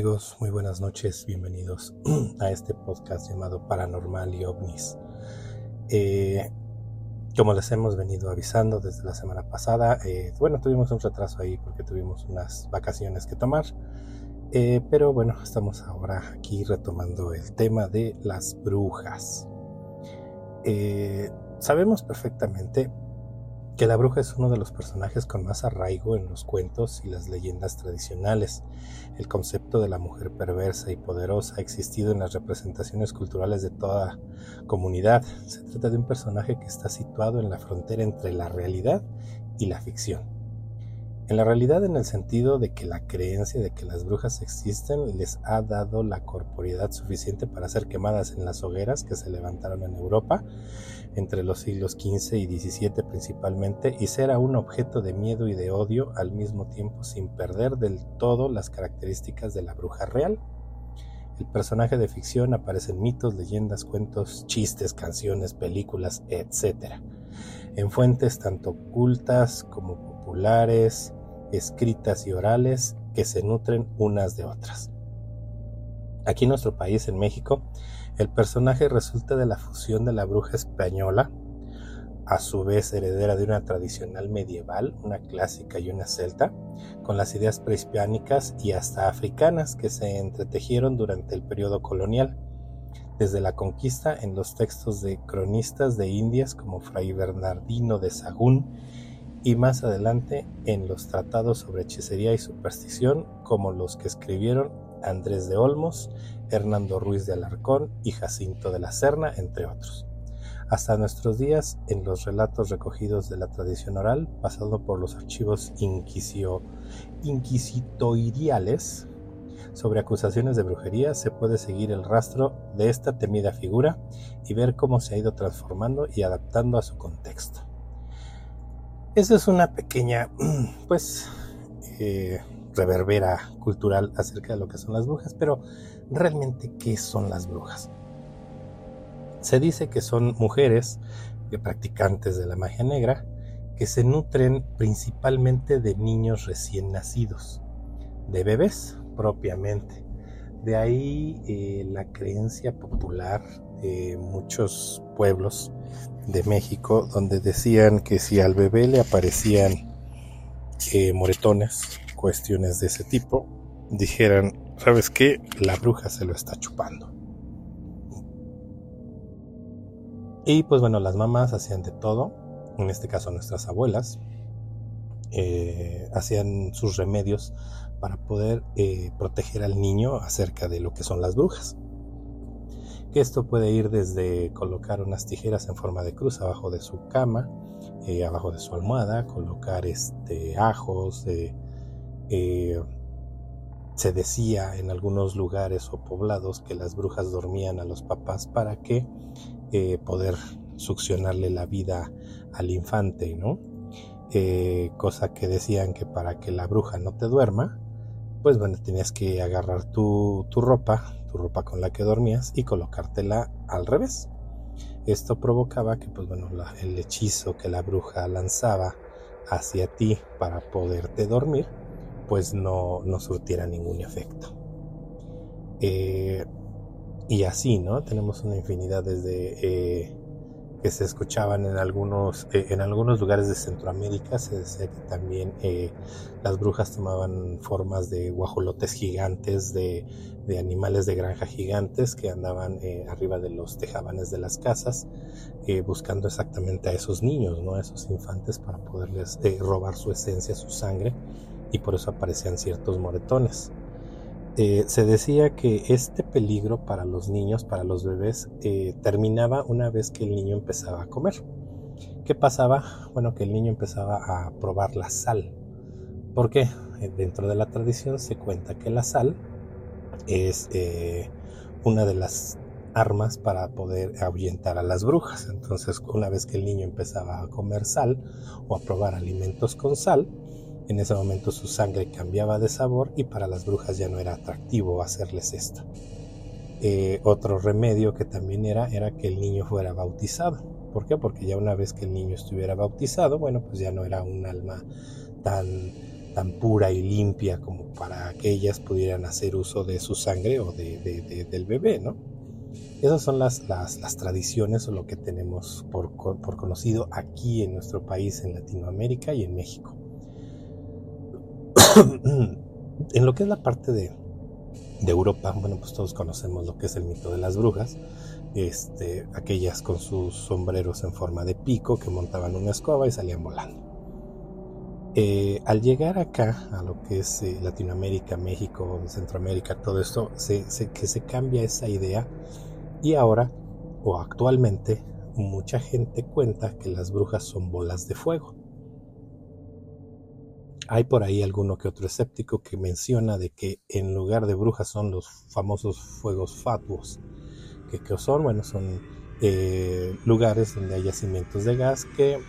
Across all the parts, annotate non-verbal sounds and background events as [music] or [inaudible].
amigos? Muy buenas noches, bienvenidos [clears throat] a este podcast llamado Paranormal y OVNIs. Eh, como les hemos venido avisando desde la semana pasada, eh, bueno, tuvimos un retraso ahí porque tuvimos unas vacaciones que tomar, eh, pero bueno, estamos ahora aquí retomando el tema de las brujas. sabemos perfectamente que la bruja es uno de los personajes con más arraigo en los cuentos y las leyendas tradicionales. El concepto de la mujer perversa y poderosa ha existido en las representaciones culturales de toda comunidad. Se trata de un personaje que está situado en la frontera entre la realidad y la ficción. En la realidad en el sentido de que la creencia de que las brujas existen les ha dado la corporidad suficiente para ser quemadas en las hogueras que se levantaron en Europa entre los siglos XV y XVII principalmente y ser un objeto de miedo y de odio al mismo tiempo sin perder del todo las características de la bruja real. El personaje de ficción aparece en mitos, leyendas, cuentos, chistes, canciones, películas, etc. En fuentes tanto cultas como populares, escritas y orales que se nutren unas de otras. Aquí en nuestro país, en México, el personaje resulta de la fusión de la bruja española, a su vez heredera de una tradicional medieval, una clásica y una celta, con las ideas prehispánicas y hasta africanas que se entretejieron durante el periodo colonial, desde la conquista en los textos de cronistas de Indias como Fray Bernardino de Sagún y más adelante en los tratados sobre hechicería y superstición como los que escribieron Andrés de Olmos, Hernando Ruiz de Alarcón y Jacinto de la Serna, entre otros. Hasta nuestros días, en los relatos recogidos de la tradición oral, pasando por los archivos inquisitoriales sobre acusaciones de brujería, se puede seguir el rastro de esta temida figura y ver cómo se ha ido transformando y adaptando a su contexto. Esa es una pequeña, pues, eh, reverbera cultural acerca de lo que son las brujas, pero realmente, ¿qué son las brujas? Se dice que son mujeres practicantes de la magia negra que se nutren principalmente de niños recién nacidos, de bebés propiamente. De ahí eh, la creencia popular muchos pueblos de México donde decían que si al bebé le aparecían eh, moretones, cuestiones de ese tipo, dijeran, ¿sabes qué? La bruja se lo está chupando. Y pues bueno, las mamás hacían de todo, en este caso nuestras abuelas, eh, hacían sus remedios para poder eh, proteger al niño acerca de lo que son las brujas que esto puede ir desde colocar unas tijeras en forma de cruz abajo de su cama, eh, abajo de su almohada, colocar este, ajos, eh, se decía en algunos lugares o poblados que las brujas dormían a los papás para que eh, poder succionarle la vida al infante, ¿no? cosa que decían que para que la bruja no te duerma, pues bueno, tenías que agarrar tu, tu ropa, tu ropa con la que dormías y colocártela al revés. Esto provocaba que, pues bueno, el hechizo que la bruja lanzaba hacia ti para poderte dormir, pues no, no surtiera ningún efecto. Eh, y así, ¿no? Tenemos una infinidad desde eh, que se escuchaban en algunos, eh, en algunos lugares de Centroamérica. Se decía que también eh, las brujas tomaban formas de guajolotes gigantes, de, de animales de granja gigantes que andaban eh, arriba de los tejabanes de las casas, buscando exactamente a esos niños, ¿no? a esos infantes para poderles robar su esencia, su sangre, y por eso aparecían ciertos moretones. Eh, se decía que este peligro para los niños, para los bebés, eh, terminaba una vez que el niño empezaba a comer. ¿Qué pasaba? Bueno, que el niño empezaba a probar la sal. Porque eh, dentro de la tradición se cuenta que la sal es una de las armas para poder ahuyentar a las brujas. Entonces, una vez que el niño empezaba a comer sal o a probar alimentos con sal, en ese momento su sangre cambiaba de sabor y para las brujas ya no era atractivo hacerles esto. Eh, otro remedio que también era, era que el niño fuera bautizado. ¿Por qué? Porque ya una vez que el niño estuviera bautizado, bueno, pues ya no era un alma tan, tan pura y limpia como para que ellas pudieran hacer uso de su sangre o de, del bebé, ¿no? Esas son las, las, tradiciones o lo que tenemos por, por, conocido aquí en nuestro país, en Latinoamérica y en México. [coughs] en lo que es la parte de, de Europa, bueno, pues todos conocemos lo que es el mito de las brujas, este, aquellas con sus sombreros en forma de pico que montaban una escoba y salían volando. Eh, al llegar acá, a lo que es eh, Latinoamérica, México, Centroamérica, todo esto, que se cambia esa idea y ahora, o actualmente, mucha gente cuenta que las brujas son bolas de fuego. Hay por ahí alguno que otro escéptico que menciona de que en lugar de brujas son los famosos fuegos fatuos, que, son, bueno, son eh, lugares donde hay yacimientos de gas que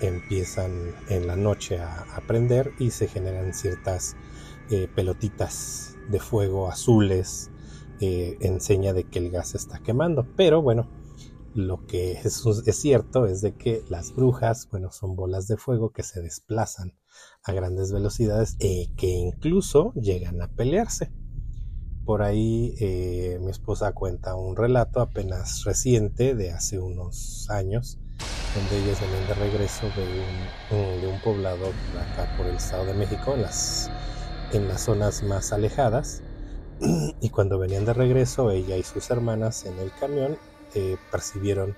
empiezan en la noche a, prender y se generan ciertas eh, pelotitas de fuego azules eh, en seña de que el gas se está quemando. Pero bueno, lo que es, es, cierto es de que las brujas, bueno, son bolas de fuego que se desplazan a grandes velocidades e que incluso llegan a pelearse. Por ahí eh, mi esposa cuenta un relato apenas reciente de hace unos años, donde ellas venían de regreso de un, poblado acá por el Estado de México, en las, en las zonas más alejadas. [clears throat] Y cuando venían de regreso, ella y sus hermanas en el camión eh, percibieron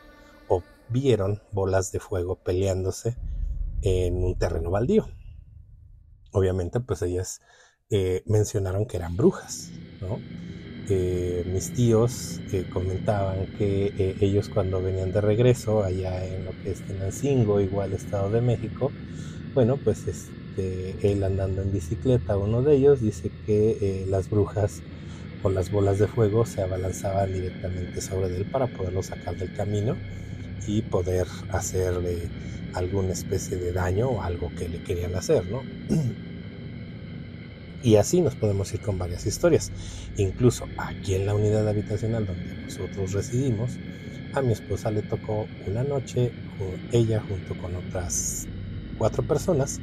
o vieron bolas de fuego peleándose en un terreno baldío obviamente pues ellas eh, mencionaron que eran brujas, ¿no? Eh, mis tíos eh, comentaban que ellos cuando venían de regreso allá en lo que es Tenancingo, igual Estado de México, bueno, pues este, él andando en bicicleta, uno de ellos dice que las brujas o las bolas de fuego se abalanzaban directamente sobre él para poderlo sacar del camino y poder hacerle alguna especie de daño o algo que le querían hacer, ¿no? [clears throat] Y así nos podemos ir con varias historias. Incluso aquí en la unidad habitacional donde nosotros residimos, a mi esposa le tocó una noche, ella junto con otras cuatro personas,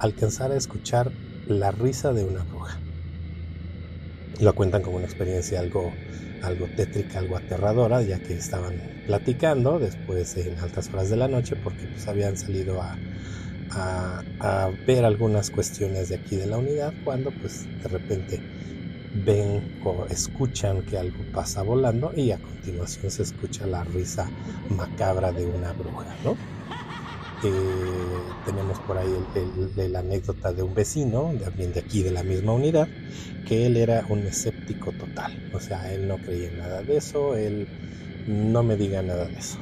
alcanzar a escuchar la risa de una bruja. Lo cuentan como una experiencia algo algo tétrica, algo aterradora, ya que estaban platicando después en altas horas de la noche porque pues habían salido a, a, ver algunas cuestiones de aquí de la unidad cuando pues de repente ven o escuchan que algo pasa volando y a continuación se escucha la risa macabra de una bruja, ¿no? Tenemos por ahí la anécdota de un vecino, también de aquí de la misma unidad, que él era un escéptico total, o sea, él no creía en nada de eso, él no me diga nada de eso.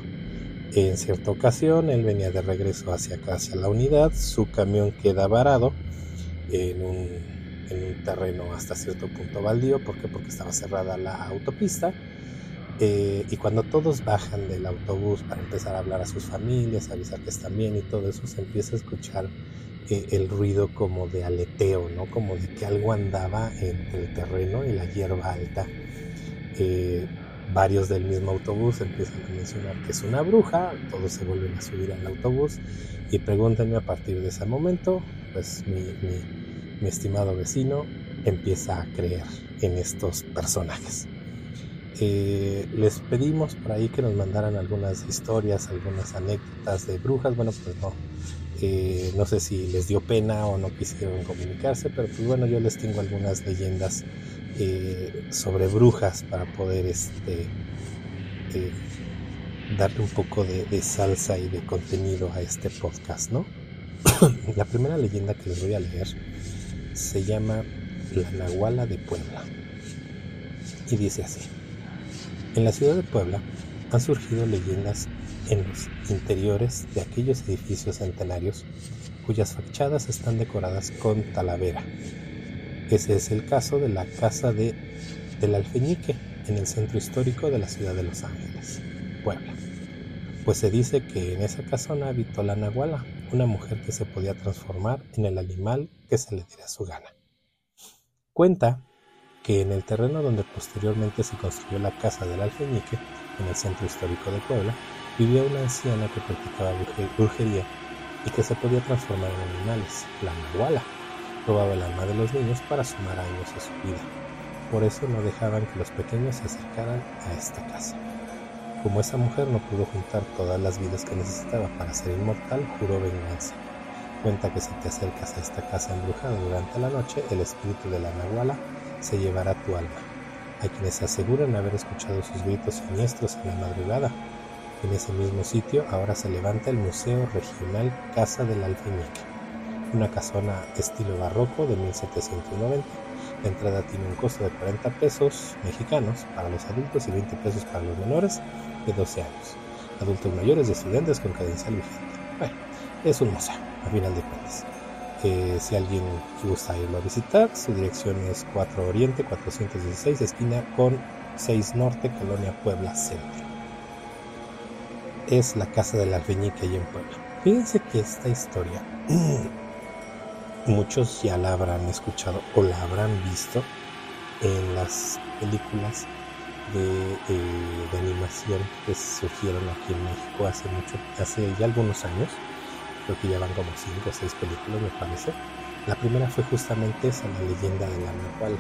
En cierta ocasión, él venía de regreso hacia acá, hacia la unidad, su camión queda varado en un, en un terreno hasta cierto punto baldío, ¿por? Porque estaba cerrada la autopista eh, y cuando todos bajan del autobús para empezar a hablar a sus familias, avisar que están bien y todo eso, se empieza a escuchar eh, el ruido como de aleteo, ¿no? Como de que algo andaba entre el terreno y la hierba alta. Eh, varios del mismo autobús empiezan a mencionar que es una bruja, todos se vuelven a subir al autobús y pregúntenme a partir de ese momento, pues mi, mi estimado vecino empieza a creer en estos personajes. Eh, les pedimos por ahí que nos mandaran algunas historias, algunas anécdotas de brujas. Bueno, pues no. Eh, no sé si les dio pena o no quisieron comunicarse, pero pues bueno, yo les tengo algunas leyendas eh, sobre brujas para poder este, darle un poco de, de, salsa y de contenido a este podcast, ¿no? [coughs] La primera leyenda que les voy a leer se llama La Nahuala de Puebla y dice así. En la ciudad de Puebla han surgido leyendas en los interiores de aquellos edificios centenarios cuyas fachadas están decoradas con talavera. Ese es el caso de la casa de, del alfeñique en el centro histórico de la ciudad de Los Ángeles, Puebla. Pues se dice que en esa casona habitó la Nahuala, una mujer que se podía transformar en el animal que se le diera su gana. Cuenta que en el terreno donde posteriormente se construyó la casa del alfeñique, en el centro histórico de Puebla, vivía una anciana que practicaba brujería y que se podía transformar en animales, la nahuala. Robaba el alma de los niños para sumar años a su vida. Por eso no dejaban que los pequeños se acercaran a esta casa. Como esa mujer no pudo juntar todas las vidas que necesitaba para ser inmortal, juró venganza. Cuenta que si te acercas a esta casa embrujada durante la noche, el espíritu de la Nahuala se llevará tu alma. Hay quienes aseguran haber escuchado sus gritos siniestros en la madrugada. En ese mismo sitio ahora se levanta el Museo Regional Casa del Alfeñique, una casona estilo barroco de 1790 la entrada tiene un costo de 40 pesos mexicanos para los adultos y 20 pesos para los menores de 12 años. Adultos mayores y estudiantes con credencial vigente. Bueno, es un museo, a final de cuentas. Eh, si alguien gusta irlo a visitar, su dirección es 4 Oriente 416, esquina con 6 Norte, Colonia Puebla Centro. Es la casa del alfeñique ahí en Puebla. Fíjense que esta historia [clears throat] muchos ya la habrán escuchado o la habrán visto en las películas de, eh, animación que surgieron aquí en México hace mucho, hace ya algunos años. Creo que ya van como cinco o seis películas, me parece. La primera fue justamente esa, la leyenda de la Nahuala.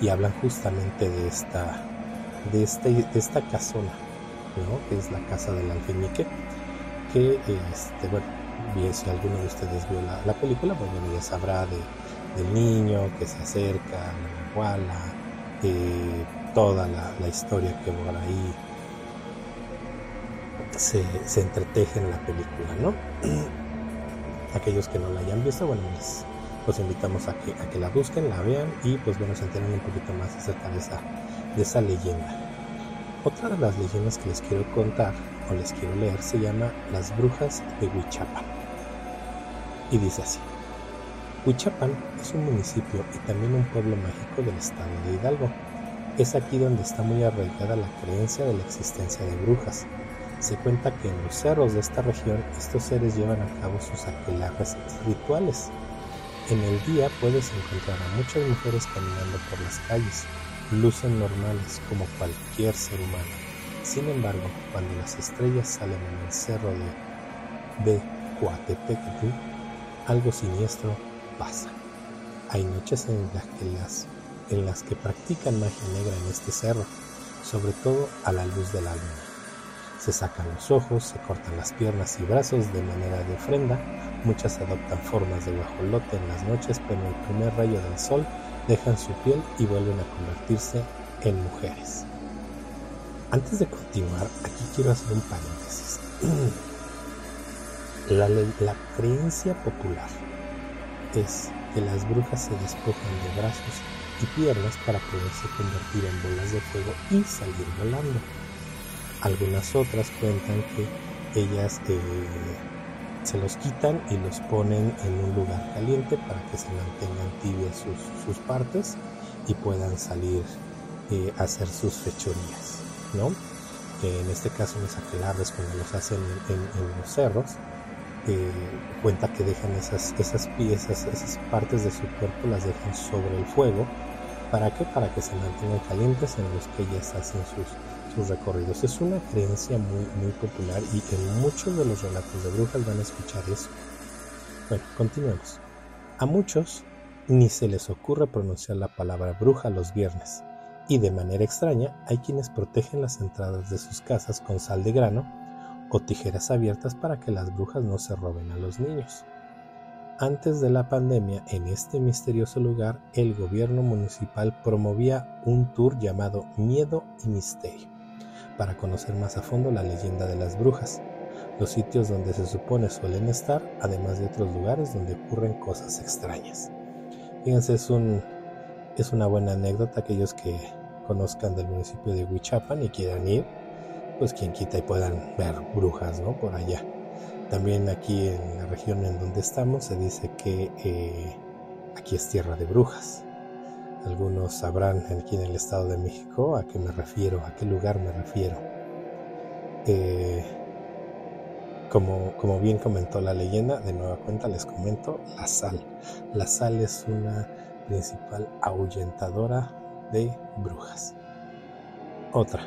Y hablan justamente de esta, de este, de esta casona, ¿no? Que es la casa del alfeñique, que, este, bueno, bien si alguno de ustedes vio la, película, pues bueno, ya sabrá del niño que se acerca la iguala, eh, toda la, historia que por ahí se, entreteje en la película, ¿no? [clears throat] Aquellos que no la hayan visto, bueno, les, los invitamos a que, a que la busquen, la vean y pues bueno, se enteren un poquito más acerca de esa, de esa leyenda. Otra de las leyendas que les quiero contar o les quiero leer se llama Las Brujas de Huichapan. Y dice así. Huichapan es un municipio y también un pueblo mágico del estado de Hidalgo. Es aquí donde está muy arraigada la creencia de la existencia de brujas. Se cuenta que en los cerros de esta región estos seres llevan a cabo sus aquelarres rituales. En el día puedes encontrar a muchas mujeres caminando por las calles, lucen normales como cualquier ser humano sin embargo, cuando las estrellas salen en el cerro de, de algo siniestro pasa. Hay noches en las, que las, en las que practican magia negra en este cerro, sobre todo a la luz de la luna. Se sacan los ojos, se cortan las piernas y brazos de manera de ofrenda, muchas adoptan formas de guajolote en las noches, pero el primer rayo del sol dejan su piel y vuelven a convertirse en mujeres. Antes de continuar, aquí quiero hacer un paréntesis. [clears throat] La creencia popular es que las brujas se despojan de brazos y piernas para poderse convertir en bolas de fuego y salir volando. Algunas otras cuentan que ellas eh, se los quitan y los ponen en un lugar caliente para que se mantengan tibias sus, partes y puedan salir eh, a hacer sus fechorías. ¿no? Que en este caso los aquelarres cuando los hacen en, los cerros, eh, cuenta que dejan esas, esas piezas, esas partes de su cuerpo las dejan sobre el fuego. ¿Para qué? Para que se mantengan calientes en los que ellas hacen sus, recorridos. Es una creencia muy, muy popular y en muchos de los relatos de brujas van a escuchar eso. Bueno, continuemos. A muchos ni se les ocurre pronunciar la palabra bruja los viernes. Y de manera extraña, hay quienes protegen las entradas de sus casas con sal de grano o tijeras abiertas para que las brujas no se roben a los niños. Antes de la pandemia, en este misterioso lugar, el gobierno municipal promovía un tour llamado Miedo y Misterio, para conocer más a fondo la leyenda de las brujas, los sitios donde se supone suelen estar, además de otros lugares donde ocurren cosas extrañas. Fíjense, es un es una buena anécdota aquellos que conozcan del municipio de Huichapan y quieran ir, pues quien quita y puedan ver brujas, ¿no? Por allá. También aquí en la región en donde estamos se dice que eh, aquí es tierra de brujas. Algunos sabrán aquí en el Estado de México a qué me refiero, a qué lugar me refiero. Eh, como, como bien comentó la leyenda, de nueva cuenta les comento la sal. La sal es una principal ahuyentadora de brujas. Otra.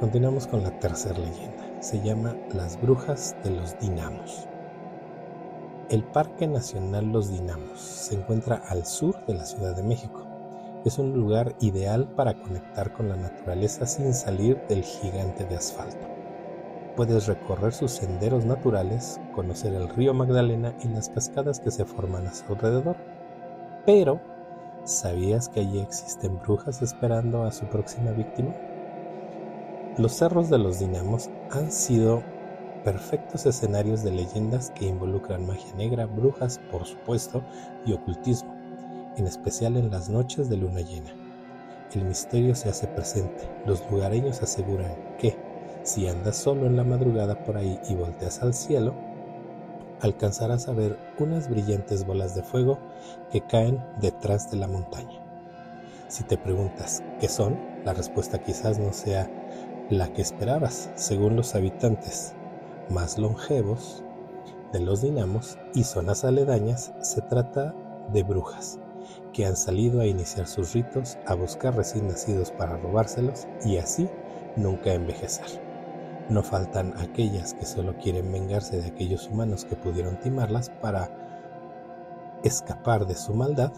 Continuamos con la tercera leyenda. Se llama Las Brujas de los Dinamos. El Parque Nacional Los Dinamos se encuentra al sur de la Ciudad de México. Es un lugar ideal para conectar con la naturaleza sin salir del gigante de asfalto. Puedes recorrer sus senderos naturales, conocer el río Magdalena y las cascadas que se forman a su alrededor. Pero, ¿sabías que allí existen brujas esperando a su próxima víctima? Los cerros de los Dinamos han sido perfectos escenarios de leyendas que involucran magia negra, brujas, por supuesto, y ocultismo, en especial en las noches de luna llena. El misterio se hace presente. Los lugareños aseguran que, si andas solo en la madrugada por ahí y volteas al cielo, alcanzarás a ver unas brillantes bolas de fuego que caen detrás de la montaña. Si te preguntas qué son, la respuesta quizás no sea la que esperabas, según los habitantes más longevos de los dinamos y zonas aledañas, se trata de brujas que han salido a iniciar sus ritos, a buscar recién nacidos para robárselos y así nunca envejecer. No faltan aquellas que solo quieren vengarse de aquellos humanos que pudieron timarlas para escapar de su maldad.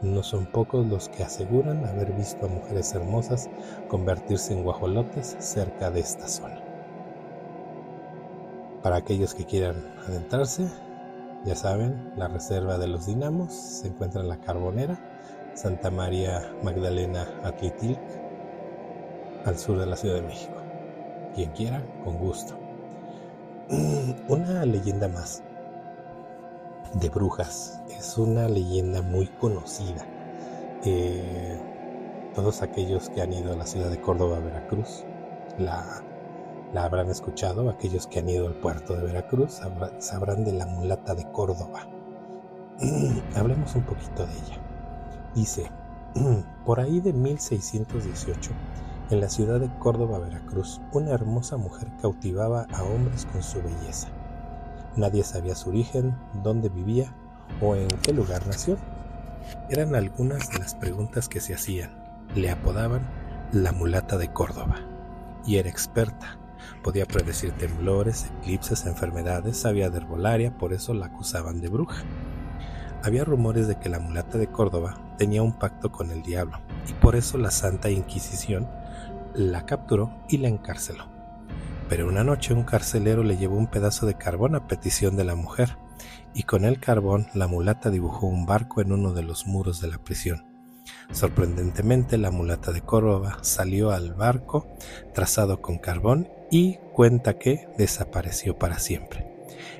No son pocos los que aseguran haber visto a mujeres hermosas convertirse en guajolotes cerca de esta zona. Para aquellos que quieran adentrarse, ya saben, la reserva de los dinamos se encuentra en la Carbonera, Santa María Magdalena Atlitilc, al sur de la Ciudad de México. Quien quiera, con gusto. [clears throat] Una leyenda más de brujas. Es una leyenda muy conocida. Eh, todos aquellos que han ido a la ciudad de Córdoba, Veracruz, la la habrán escuchado, aquellos que han ido al puerto de Veracruz sabrán de la mulata de Córdoba. [clears throat] Hablemos un poquito de ella. Dice, [clears throat] por ahí de 1618, en la ciudad de Córdoba, Veracruz, una hermosa mujer cautivaba a hombres con su belleza. Nadie sabía su origen, dónde vivía o en qué lugar nació. Eran algunas de las preguntas que se hacían. Le apodaban la mulata de Córdoba y era experta Podía predecir temblores, eclipses, enfermedades, sabía de herbolaria, por eso la acusaban de bruja. Había rumores de que la mulata de Córdoba tenía un pacto con el diablo, y por eso la Santa Inquisición la capturó y la encarceló. Pero una noche un carcelero le llevó un pedazo de carbón a petición de la mujer, y con el carbón la mulata dibujó un barco en uno de los muros de la prisión. Sorprendentemente, la mulata de Córdoba salió al barco trazado con carbón y cuenta que desapareció para siempre.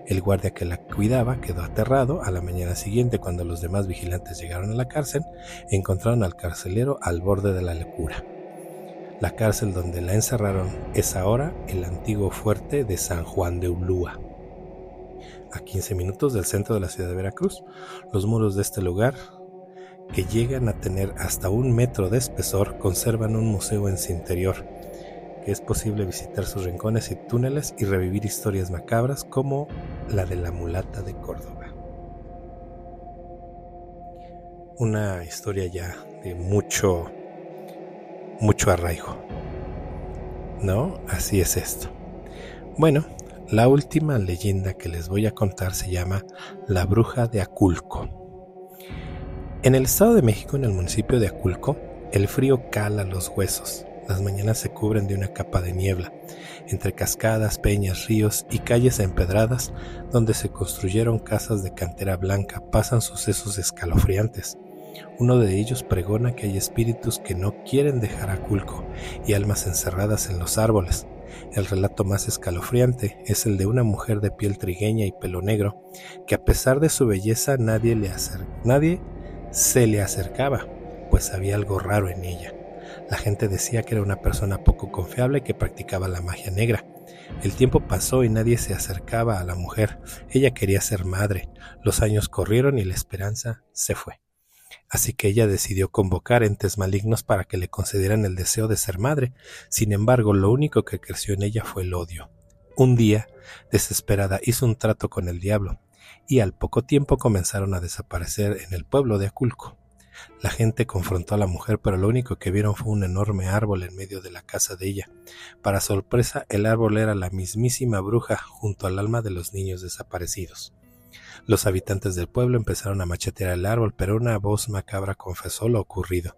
El guardia que la cuidaba quedó aterrado. A la mañana siguiente, cuando los demás vigilantes llegaron a la cárcel, encontraron al carcelero al borde de la locura. La cárcel donde la encerraron es ahora el antiguo fuerte de San Juan de Ulúa. A 15 minutos del centro de la ciudad de Veracruz, los muros de este lugar que llegan a tener hasta un metro de espesor, conservan un museo en su interior, que es posible visitar sus rincones y túneles y revivir historias macabras como la de la mulata de Córdoba. Una historia ya de mucho, mucho arraigo. ¿No? Así es esto. Bueno, la última leyenda que les voy a contar se llama La Bruja de Aculco. En el Estado de México, en el municipio de Aculco, el frío cala los huesos. Las mañanas se cubren de una capa de niebla, entre cascadas, peñas, ríos y calles empedradas donde se construyeron casas de cantera blanca pasan sucesos escalofriantes. Uno de ellos pregona que hay espíritus que no quieren dejar Aculco y almas encerradas en los árboles. El relato más escalofriante es el de una mujer de piel trigueña y pelo negro, que a pesar de su belleza nadie nadie se le acercaba, pues había algo raro en ella. La gente decía que era una persona poco confiable que practicaba la magia negra. El tiempo pasó y nadie se acercaba a la mujer. Ella quería ser madre. Los años corrieron y la esperanza se fue. Así que ella decidió convocar entes malignos para que le concedieran el deseo de ser madre. Sin embargo, lo único que creció en ella fue el odio. Un día, desesperada, hizo un trato con el diablo y al poco tiempo comenzaron a desaparecer en el pueblo de Aculco. La gente confrontó a la mujer, pero lo único que vieron fue un enorme árbol en medio de la casa de ella. Para sorpresa, el árbol era la mismísima bruja junto al alma de los niños desaparecidos. Los habitantes del pueblo empezaron a machetear el árbol, pero una voz macabra confesó lo ocurrido.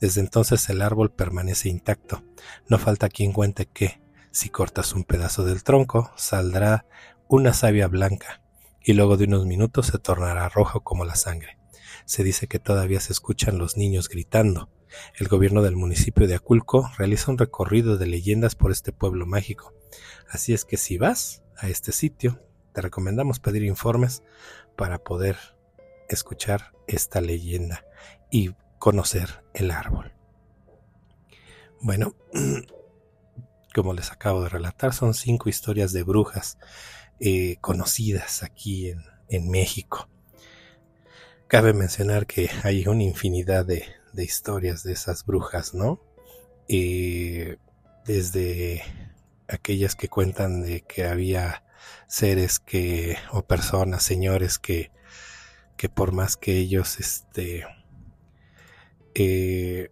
Desde entonces el árbol permanece intacto. No falta quien cuente que, si cortas un pedazo del tronco, saldrá una savia blanca, y luego de unos minutos se tornará rojo como la sangre. Se dice que todavía se escuchan los niños gritando. El gobierno del municipio de Aculco realiza un recorrido de leyendas por este pueblo mágico. Así es que si vas a este sitio, te recomendamos pedir informes para poder escuchar esta leyenda y conocer el árbol. Bueno, [clears throat] como les acabo de relatar, son cinco historias de brujas eh, conocidas aquí en, México. Cabe mencionar que hay una infinidad de, historias de esas brujas, ¿no? Eh, desde aquellas que cuentan de que había seres que, o personas, señores que, que por más que ellos, este, eh,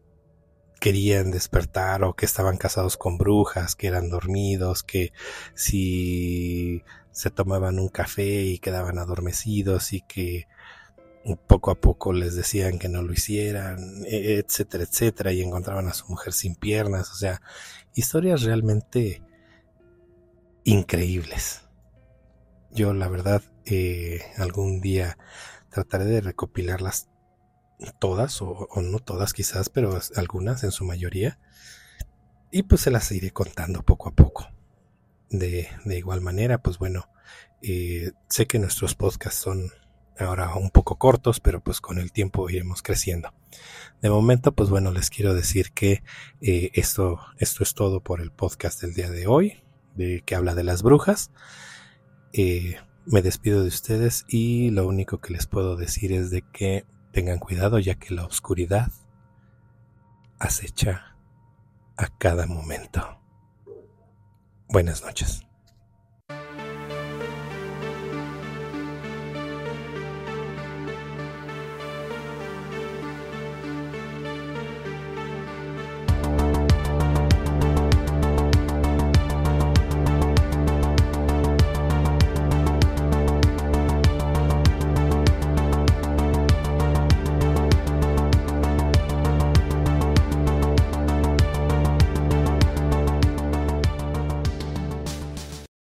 querían despertar o que estaban casados con brujas, que eran dormidos, que si se tomaban un café y quedaban adormecidos y que poco a poco les decían que no lo hicieran, e, etcétera, etcétera, y encontraban a su mujer sin piernas, o sea, historias realmente increíbles. Yo la verdad eh, algún día trataré de recopilarlas todas, o, no todas quizás, pero algunas en su mayoría. Y pues se las iré contando poco a poco. De, igual manera, pues bueno, eh, sé que nuestros podcasts son ahora un poco cortos, pero pues con el tiempo iremos creciendo. De momento, pues bueno, les quiero decir que eh, esto, esto es todo por el podcast del día de hoy, de, que habla de las brujas. Eh, me despido de ustedes y lo único que les puedo decir es de que Tengan cuidado ya que la oscuridad acecha a cada momento. Buenas noches.